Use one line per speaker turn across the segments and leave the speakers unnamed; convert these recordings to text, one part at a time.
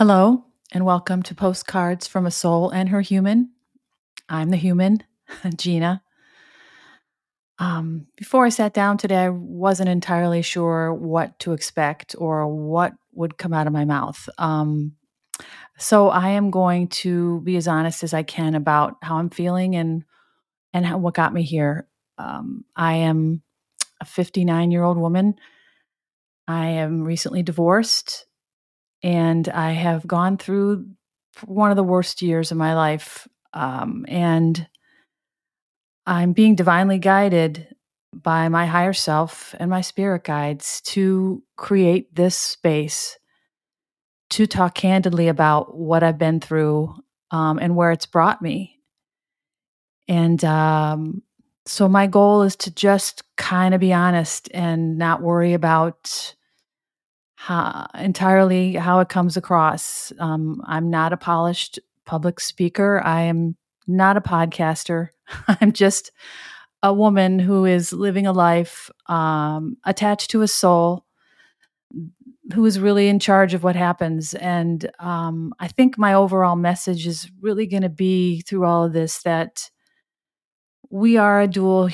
Hello, and welcome to Postcards from a Soul and Her Human. I'm the human, Gina. Um, before I sat down today, I wasn't entirely sure what to expect or what would come out of my mouth. Um, so I am going to be as honest as I can about how I'm feeling and and how, what got me here. Um, I am a 59 year old woman. I am recently divorced and I have gone through one of the worst years of my life. Um, and I'm being divinely guided by my higher self and my spirit guides to create this space to talk candidly about what I've been through um, and where it's brought me. And um, so my goal is to just kind of be honest and not worry about how, entirely how it comes across. Um, I'm not a polished public speaker. I am not a podcaster. I'm just a woman who is living a life um, attached to a soul who is really in charge of what happens. And um, I think my overall message is really going to be through all of this that we are a dual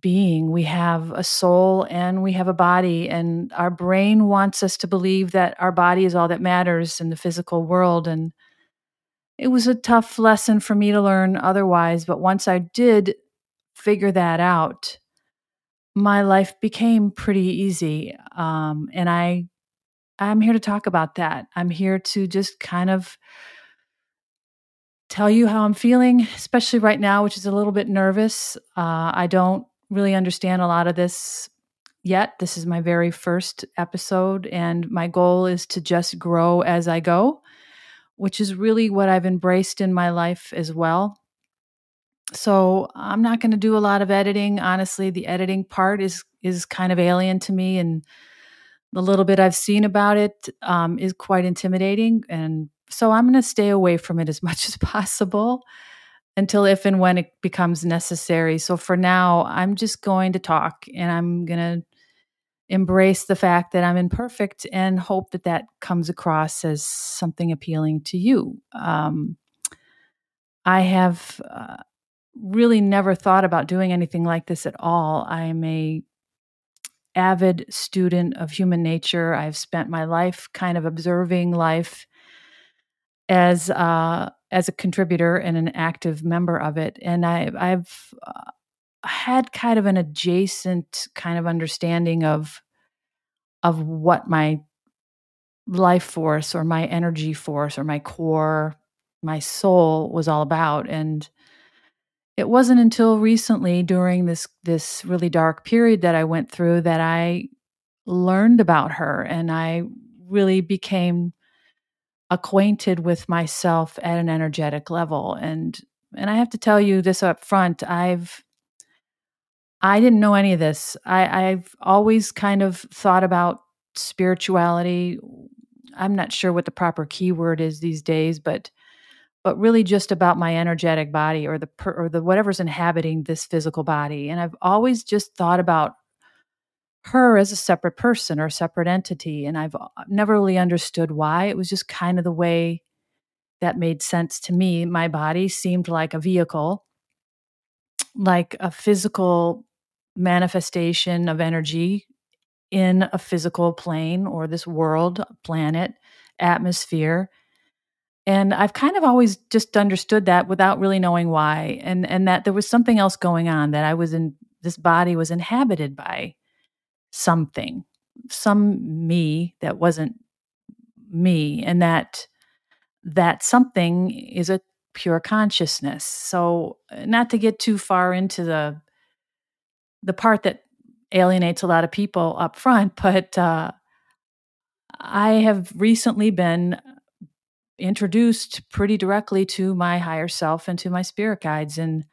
being. We have a soul and we have a body, and our brain wants us to believe that our body is all that matters in the physical world. And it was a tough lesson for me to learn otherwise. But once I did figure that out, my life became pretty easy. Um, and I, I'm here to talk about that. I'm here to just kind of tell you how I'm feeling, especially right now, which is a little bit nervous. Uh, I don't really understand a lot of this yet. This is my very first episode, and my goal is to just grow as I go, which is really what I've embraced in my life as well. So I'm not going to do a lot of editing. Honestly, the editing part is is kind of alien to me, and the little bit I've seen about it um, is quite intimidating. And so I'm going to stay away from it as much as possible until if and when it becomes necessary. So for now, I'm just going to talk and I'm going to embrace the fact that I'm imperfect and hope that that comes across as something appealing to you. Um, I have uh, really never thought about doing anything like this at all. I'm a avid student of human nature. I've spent my life kind of observing life as uh, as a contributor and an active member of it. And I, I've uh, had kind of an adjacent kind of understanding of of what my life force or my energy force or my core, my soul was all about. And it wasn't until recently during this this really dark period that I went through that I learned about her and I really became acquainted with myself at an energetic level. And and I have to tell you this up front I've I didn't know any of this. I I've always kind of thought about spirituality. I'm not sure what the proper keyword is these days but but really just about my energetic body or the per, or the whatever's inhabiting this physical body. And I've always just thought about her as a separate person or a separate entity. And I've uh, never really understood why. It was just kind of the way that made sense to me. My body seemed like a vehicle, like a physical manifestation of energy in a physical plane or this world, planet, atmosphere. And I've kind of always just understood that without really knowing why. And and that there was something else going on that I was in this body was inhabited by something, some me that wasn't me, and that that something is a pure consciousness. So, uh, not to get too far into the the part that alienates a lot of people up front, but uh, I have recently been introduced pretty directly to my higher self and to my spirit guides, and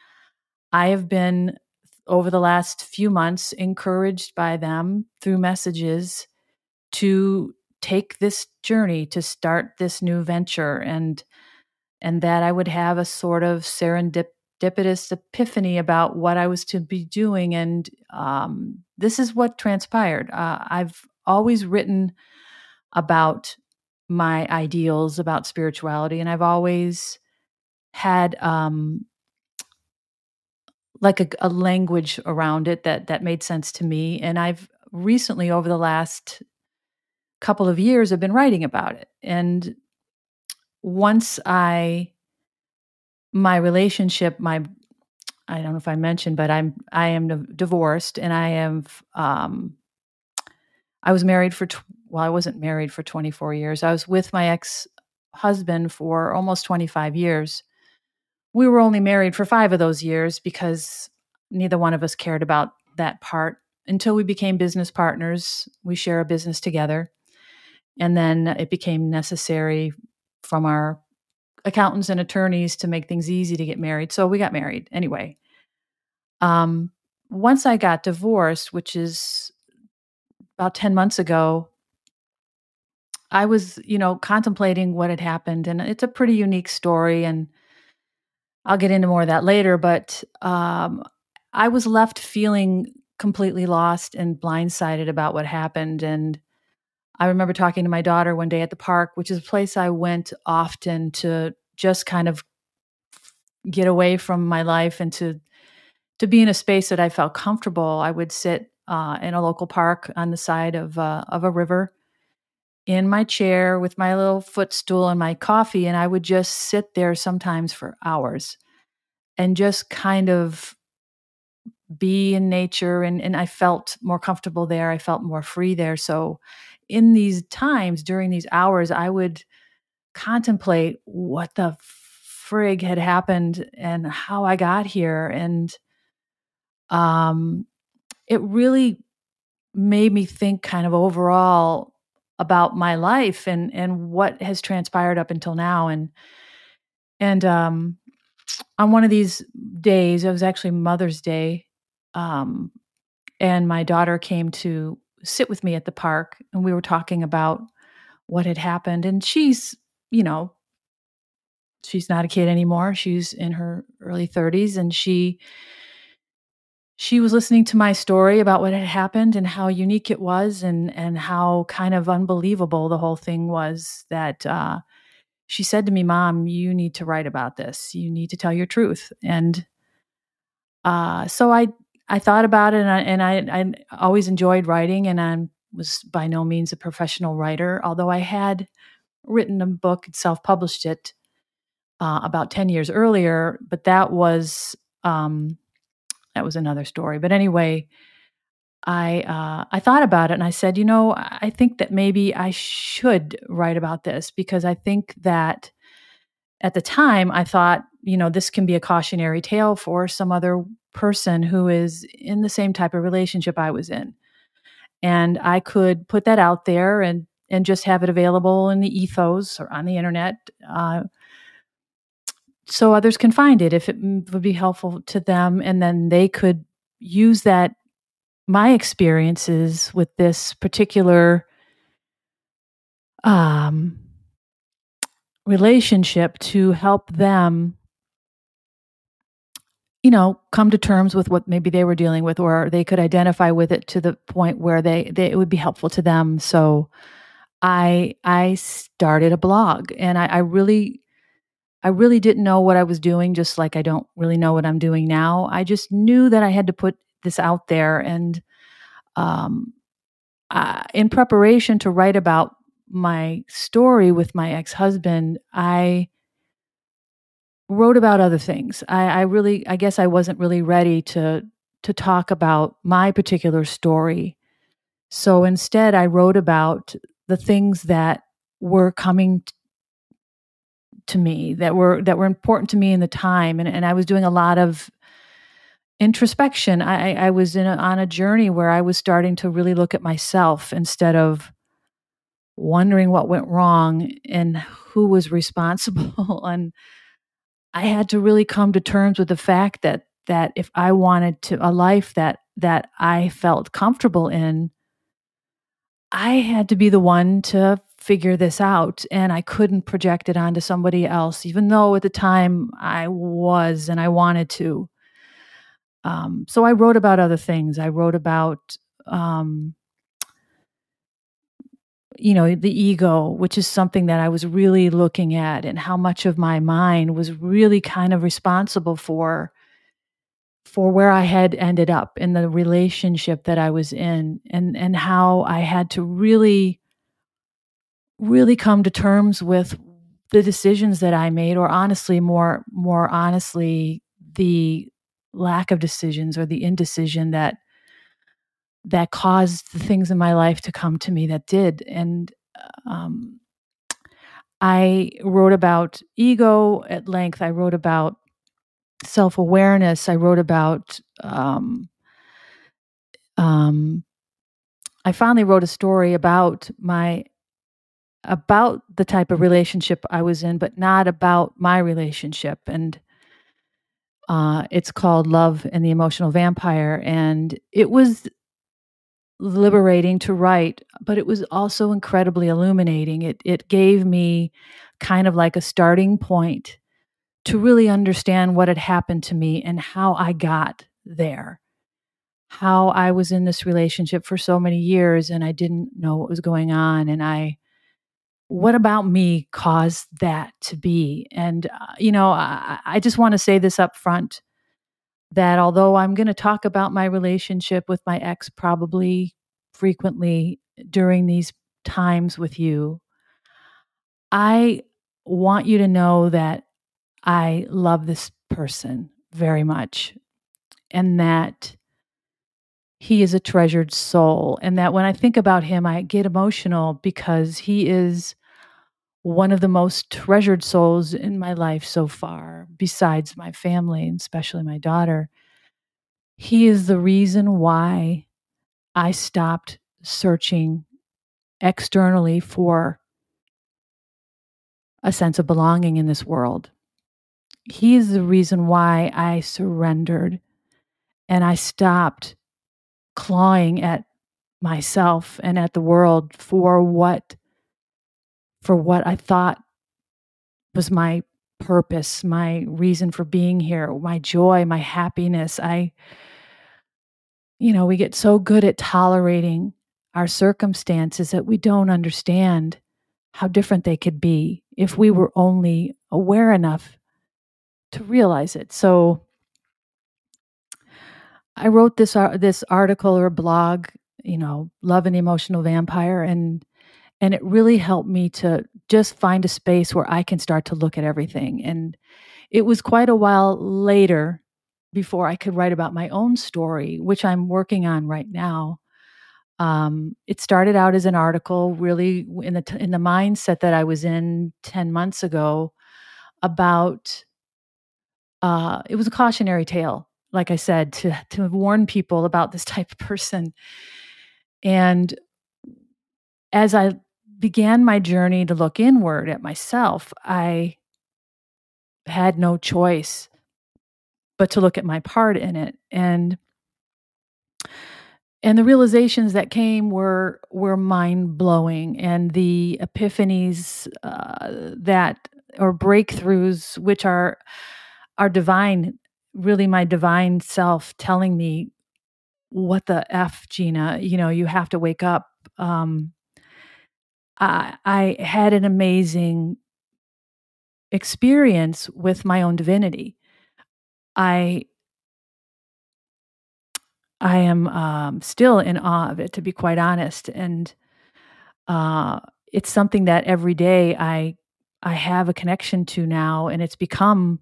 I have been over the last few months encouraged by them through messages to take this journey to start this new venture and and that I would have a sort of serendipitous epiphany about what I was to be doing. And um, this is what transpired. Uh, I've always written about my ideals about spirituality, and I've always had um, like a, a language around it that that made sense to me. And I've recently, over the last couple of years, have been writing about it. And once I my relationship, my I don't know if I mentioned, but I'm I am divorced, and I am um, I was married for tw- well, I wasn't married for 24 years. I was with my ex husband for almost 25 years. We were only married for five of those years because neither one of us cared about that part until we became business partners. We share a business together. And then it became necessary from our accountants and attorneys to make things easy to get married. So we got married anyway. Um, once I got divorced, which is about 10 months ago, I was, you know, contemplating what had happened. And it's a pretty unique story. And I'll get into more of that later. But um, I was left feeling completely lost and blindsided about what happened. And I remember talking to my daughter one day at the park, which is a place I went often to just kind of get away from my life and to to be in a space that I felt comfortable. I would sit uh, in a local park on the side of uh, of a river in my chair with my little footstool and my coffee, and I would just sit there sometimes for hours and just kind of be in nature and, and I felt more comfortable there. I felt more free there. So in these times during these hours, I would contemplate what the frig had happened and how I got here. And um it really made me think kind of overall about my life and and what has transpired up until now and and um on one of these days it was actually mother's day um, and my daughter came to sit with me at the park, and we were talking about what had happened. And she's, you know, she's not a kid anymore. She's in her early 30s, and she she was listening to my story about what had happened and how unique it was and and how kind of unbelievable the whole thing was that uh, she said to me mom you need to write about this you need to tell your truth and uh, so i I thought about it, and I, and I, I always enjoyed writing, and I was by no means a professional writer, although I had written a book and self published it uh, about ten years earlier. But that was um, that was another story. But anyway, I uh, I thought about it, and I said, you know, I think that maybe I should write about this because I think that at the time I thought, you know, this can be a cautionary tale for some other person who is in the same type of relationship I was in. And I could put that out there and and just have it available in the ethos or on the internet, uh, so others can find it if it would be helpful to them, and then they could use that my experiences with this particular um, relationship to help them you know come to terms with what maybe they were dealing with or they could identify with it to the point where they, they it would be helpful to them. So i i started a blog and I, I really i really didn't know what i was doing just like i don't really know what i'm doing now i just knew that i had to put this out there and um uh, in preparation to write about my story with my ex-husband i wrote about other things. I, I really, I guess, I wasn't really ready to to talk about my particular story. So instead, I wrote about the things that were coming to me that were that were important to me in the time, and and I was doing a lot of introspection. I, I was in a, on a journey where I was starting to really look at myself instead of wondering what went wrong and who was responsible and I had to really come to terms with the fact that that if I wanted to a life that that I felt comfortable in, I had to be the one to figure this out and I couldn't project it onto somebody else, even though at the time I was and I wanted to. Um, so I wrote about other things. I wrote about um, you know, the ego, which is something that I was really looking at, and how much of my mind was really kind of responsible for for where I had ended up in the relationship that I was in and and how I had to really really come to terms with the decisions that I made or honestly more more honestly the lack of decisions or the indecision that that caused the things in my life to come to me that did and um, I wrote about ego at length. I wrote about self awareness. I wrote about. Um, um, I finally wrote a story about my about the type of relationship I was in, but not about my relationship. And uh, it's called Love and the Emotional Vampire. And it was liberating to write, but it was also incredibly illuminating. It, it gave me kind of like a starting point to really understand what had happened to me and how I got there. How I was in this relationship for so many years and I didn't know what was going on. And I, what about me caused that to be? And, uh, you know, I, I just want to say this up front that although I'm going to talk about my relationship with my ex probably frequently during these times with you, I want you to know that I love this person very much and that he is a treasured soul. And that when I think about him, I get emotional because he is one of the most treasured souls in my life so far, besides my family and especially my daughter. He is the reason why I stopped searching externally for a sense of belonging in this world. He is the reason why I surrendered and I stopped clawing at myself and at the world for what for what I thought was my purpose, my reason for being here, my joy, my happiness. I, you know, we get so good at tolerating our circumstances that we don't understand how different they could be if we were only aware enough to realize it. So I wrote this uh, this article or blog, you know, Love and Emotional Vampire and and it really helped me to just find a space where I can start to look at everything. And it was quite a while later before I could write about my own story, which I'm working on right now. Um, it started out as an article, really in the t- in the mindset that I was in ten months ago, about. Uh, it was a cautionary tale, like I said, to to warn people about this type of person. And as I began my journey to look inward at myself, I had no choice but to look at my part in it and and the realizations that came were were mind blowing and the epiphanies uh, that or breakthroughs which are are divine really my divine self telling me what the f gina you know you have to wake up um I, I had an amazing experience with my own divinity. I I am um, still in awe of it, to be quite honest, and uh, it's something that every day I I have a connection to now, and it's become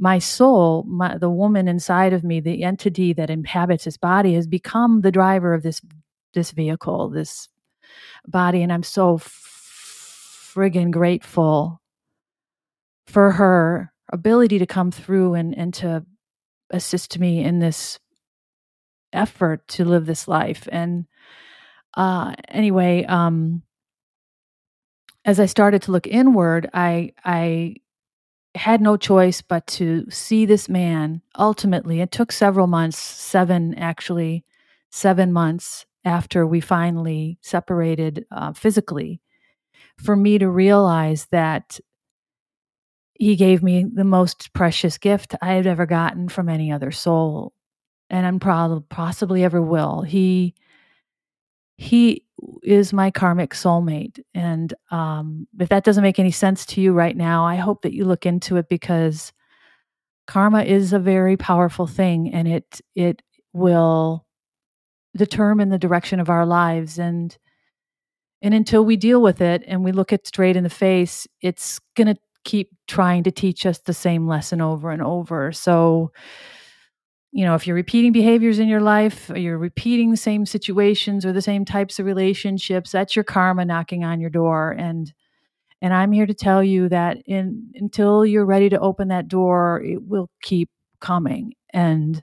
my soul, my, the woman inside of me, the entity that inhabits this body, has become the driver of this this vehicle, this body. And I'm so friggin' grateful for her ability to come through and, and to assist me in this effort to live this life. And uh, anyway, um, as I started to look inward, I I had no choice but to see this man. Ultimately, it took several months, seven actually, seven months after we finally separated uh, physically, for me to realize that he gave me the most precious gift I had ever gotten from any other soul, and I'm probably possibly ever will. He he is my karmic soulmate. And um, if that doesn't make any sense to you right now, I hope that you look into it because karma is a very powerful thing and it it will determine the direction of our lives and and until we deal with it and we look it straight in the face it's going to keep trying to teach us the same lesson over and over so you know if you're repeating behaviors in your life or you're repeating the same situations or the same types of relationships that's your karma knocking on your door and and I'm here to tell you that in until you're ready to open that door, it will keep coming. And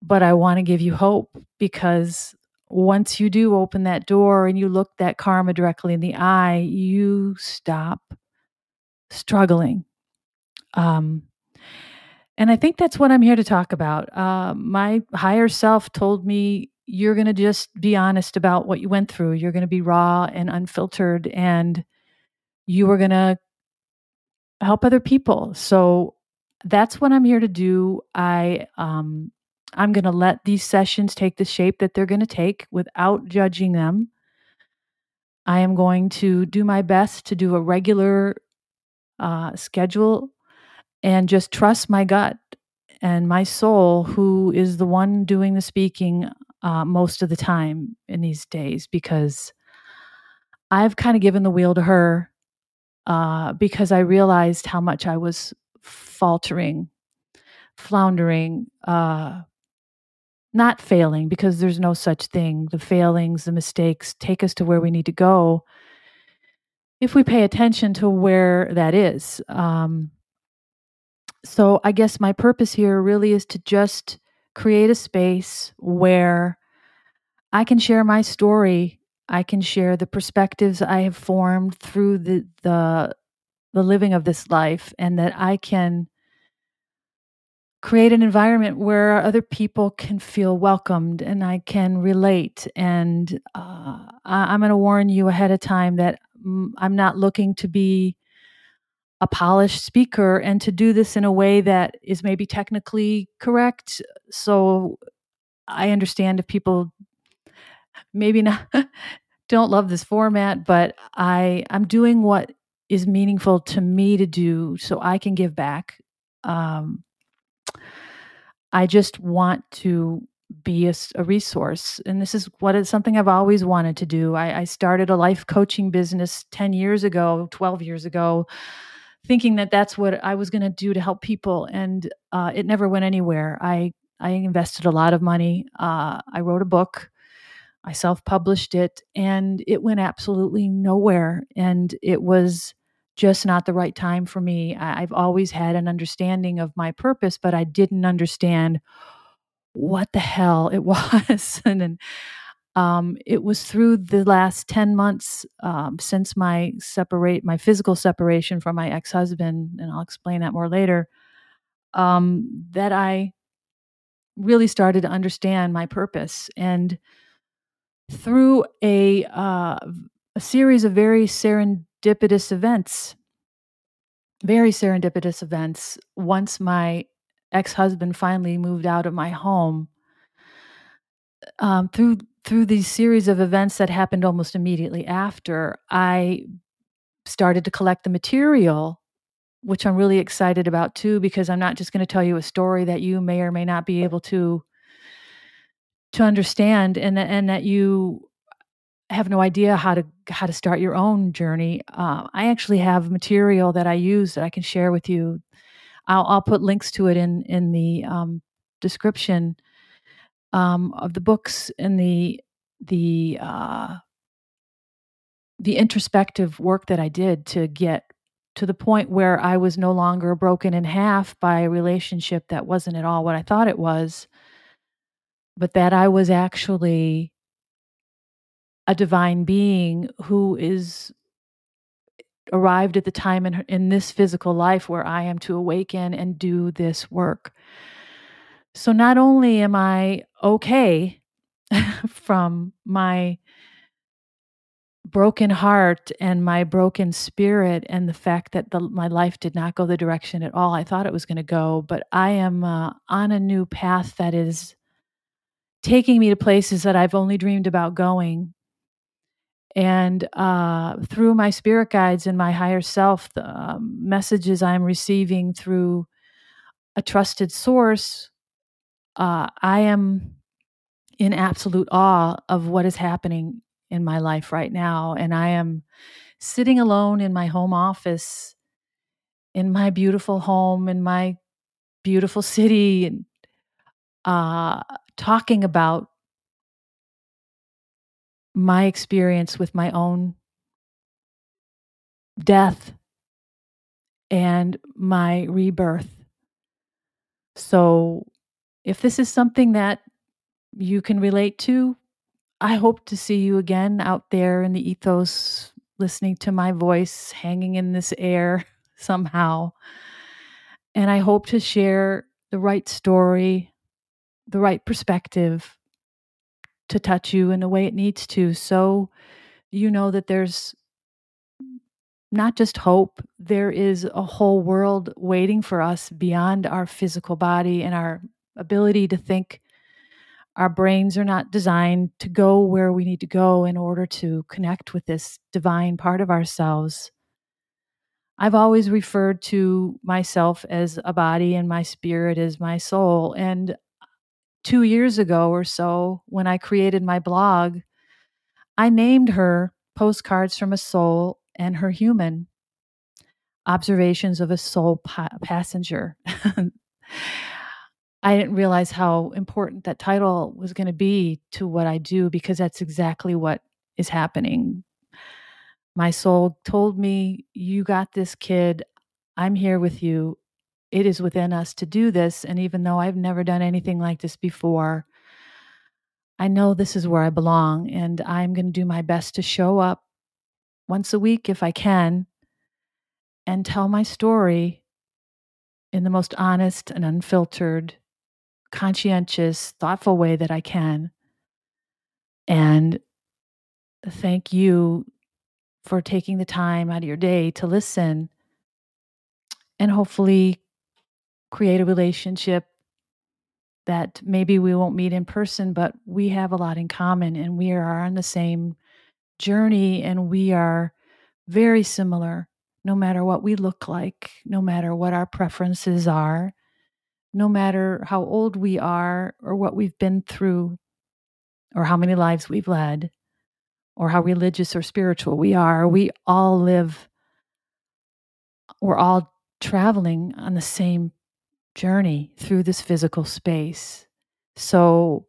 but I want to give you hope because once you do open that door and you look that karma directly in the eye, you stop struggling. Um, and I think that's what I'm here to talk about. Uh, my higher self told me you're going to just be honest about what you went through. You're going to be raw and unfiltered, and you are going to help other people. So that's what I'm here to do. I um I'm going to let these sessions take the shape that they're going to take without judging them. I am going to do my best to do a regular uh, schedule and just trust my gut and my soul, who is the one doing the speaking uh, most of the time in these days, because I've kind of given the wheel to her uh, because I realized how much I was faltering, floundering, uh, not failing, because there's no such thing. The failings, the mistakes take us to where we need to go if we pay attention to where that is. Um, so I guess my purpose here really is to just create a space where I can share my story I can share the perspectives I have formed through the the the living of this life and that I can create an environment where other people can feel welcomed and I can relate. And uh, I, am going to warn you ahead of time that I'm not looking to be a polished speaker and to do this in a way that is maybe technically correct. So I understand if people maybe not don't love this format, but I I'm doing what is meaningful to me to do so I can give back. Um, I just want to be a, a, resource. And this is what is something I've always wanted to do. I, I, started a life coaching business 10 years ago, 12 years ago, thinking that that's what I was going to do to help people. And uh, it never went anywhere. I, I invested a lot of money. Uh, I wrote a book. I self published it and it went absolutely nowhere. And it was just not the right time for me. I've always had an understanding of my purpose, but I didn't understand what the hell it was. and then, um, it was through the last 10 months um, since my separate my physical separation from my ex-husband and i'll explain that more later um, that i really started to understand my purpose and through a uh, a series of very serendipitous events. Very serendipitous events. Once my ex husband finally moved out of my home, um, through through these series of events that happened almost immediately after, I started to collect the material, which I'm really excited about too, because I'm not just going to tell you a story that you may or may not be able to to understand and and that you have no idea how to how to start your own journey. Uh, i actually have material that i use that i can share with you. I'll, I'll put links to it in in the um, description um, of the books and the the uh, the introspective work that i did to get to the point where i was no longer broken in half by a relationship that wasn't at all what i thought it was but that I was actually a divine being who is arrived at the time in, in this physical life where I am to awaken and do this work. So not only am I okay from my broken heart and my broken spirit and the fact that the, my life did not go the direction at all I thought it was going to go, but I am uh, on a new path that is taking me to places that I've only dreamed about going. And uh, through my spirit guides and my higher self, the um, messages I'm receiving through a trusted source, uh, I am in absolute awe of what is happening in my life right now. And I am sitting alone in my home office, in my beautiful home, in my beautiful city, and uh, talking about my experience with my own death and my rebirth. So, if this is something that you can relate to, I hope to see you again out there in the ethos, listening to my voice hanging in this air somehow. And I hope to share the right story, the right perspective to touch you in the way it needs to. So you know that there's not just hope, there is a whole world waiting for us beyond our physical body and our ability to think. Our brains are not designed to go where we need to go in order to connect with this divine part of ourselves. I've always referred to myself as a body and my spirit as my soul. And two years ago or so, when I created my blog, I named her Postcards from a Soul and Her Human Observations of a Soul pa- Passenger. I didn't realize how important that title was going to be to what I do because that's exactly what is happening. My soul told me, You got this, kid. I'm here with you it is within us to do this. And even though I've never done anything like this before, I know this is where I belong. And I'm going to do my best to show up once a week if I can and tell my story in the most honest and unfiltered, conscientious, thoughtful way that I can. And thank you for taking the time out of your day to listen and hopefully create a relationship that maybe we won't meet in person, but we have a lot in common and we are on the same journey and we are very similar no matter what we look like, no matter what our preferences are, no matter how old we are or what we've been through or how many lives we've led or how mm-hmm. religious or spiritual we are. We all live, we're all traveling on the same journey through this physical space. So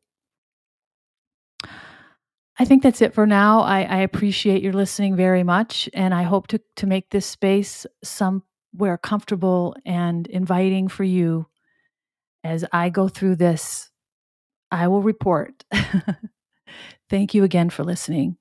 I think that's it for now. I, I, appreciate your listening very much, and I hope to, to make this space somewhere comfortable and inviting for you as I go through this. I will report. Thank you again for listening.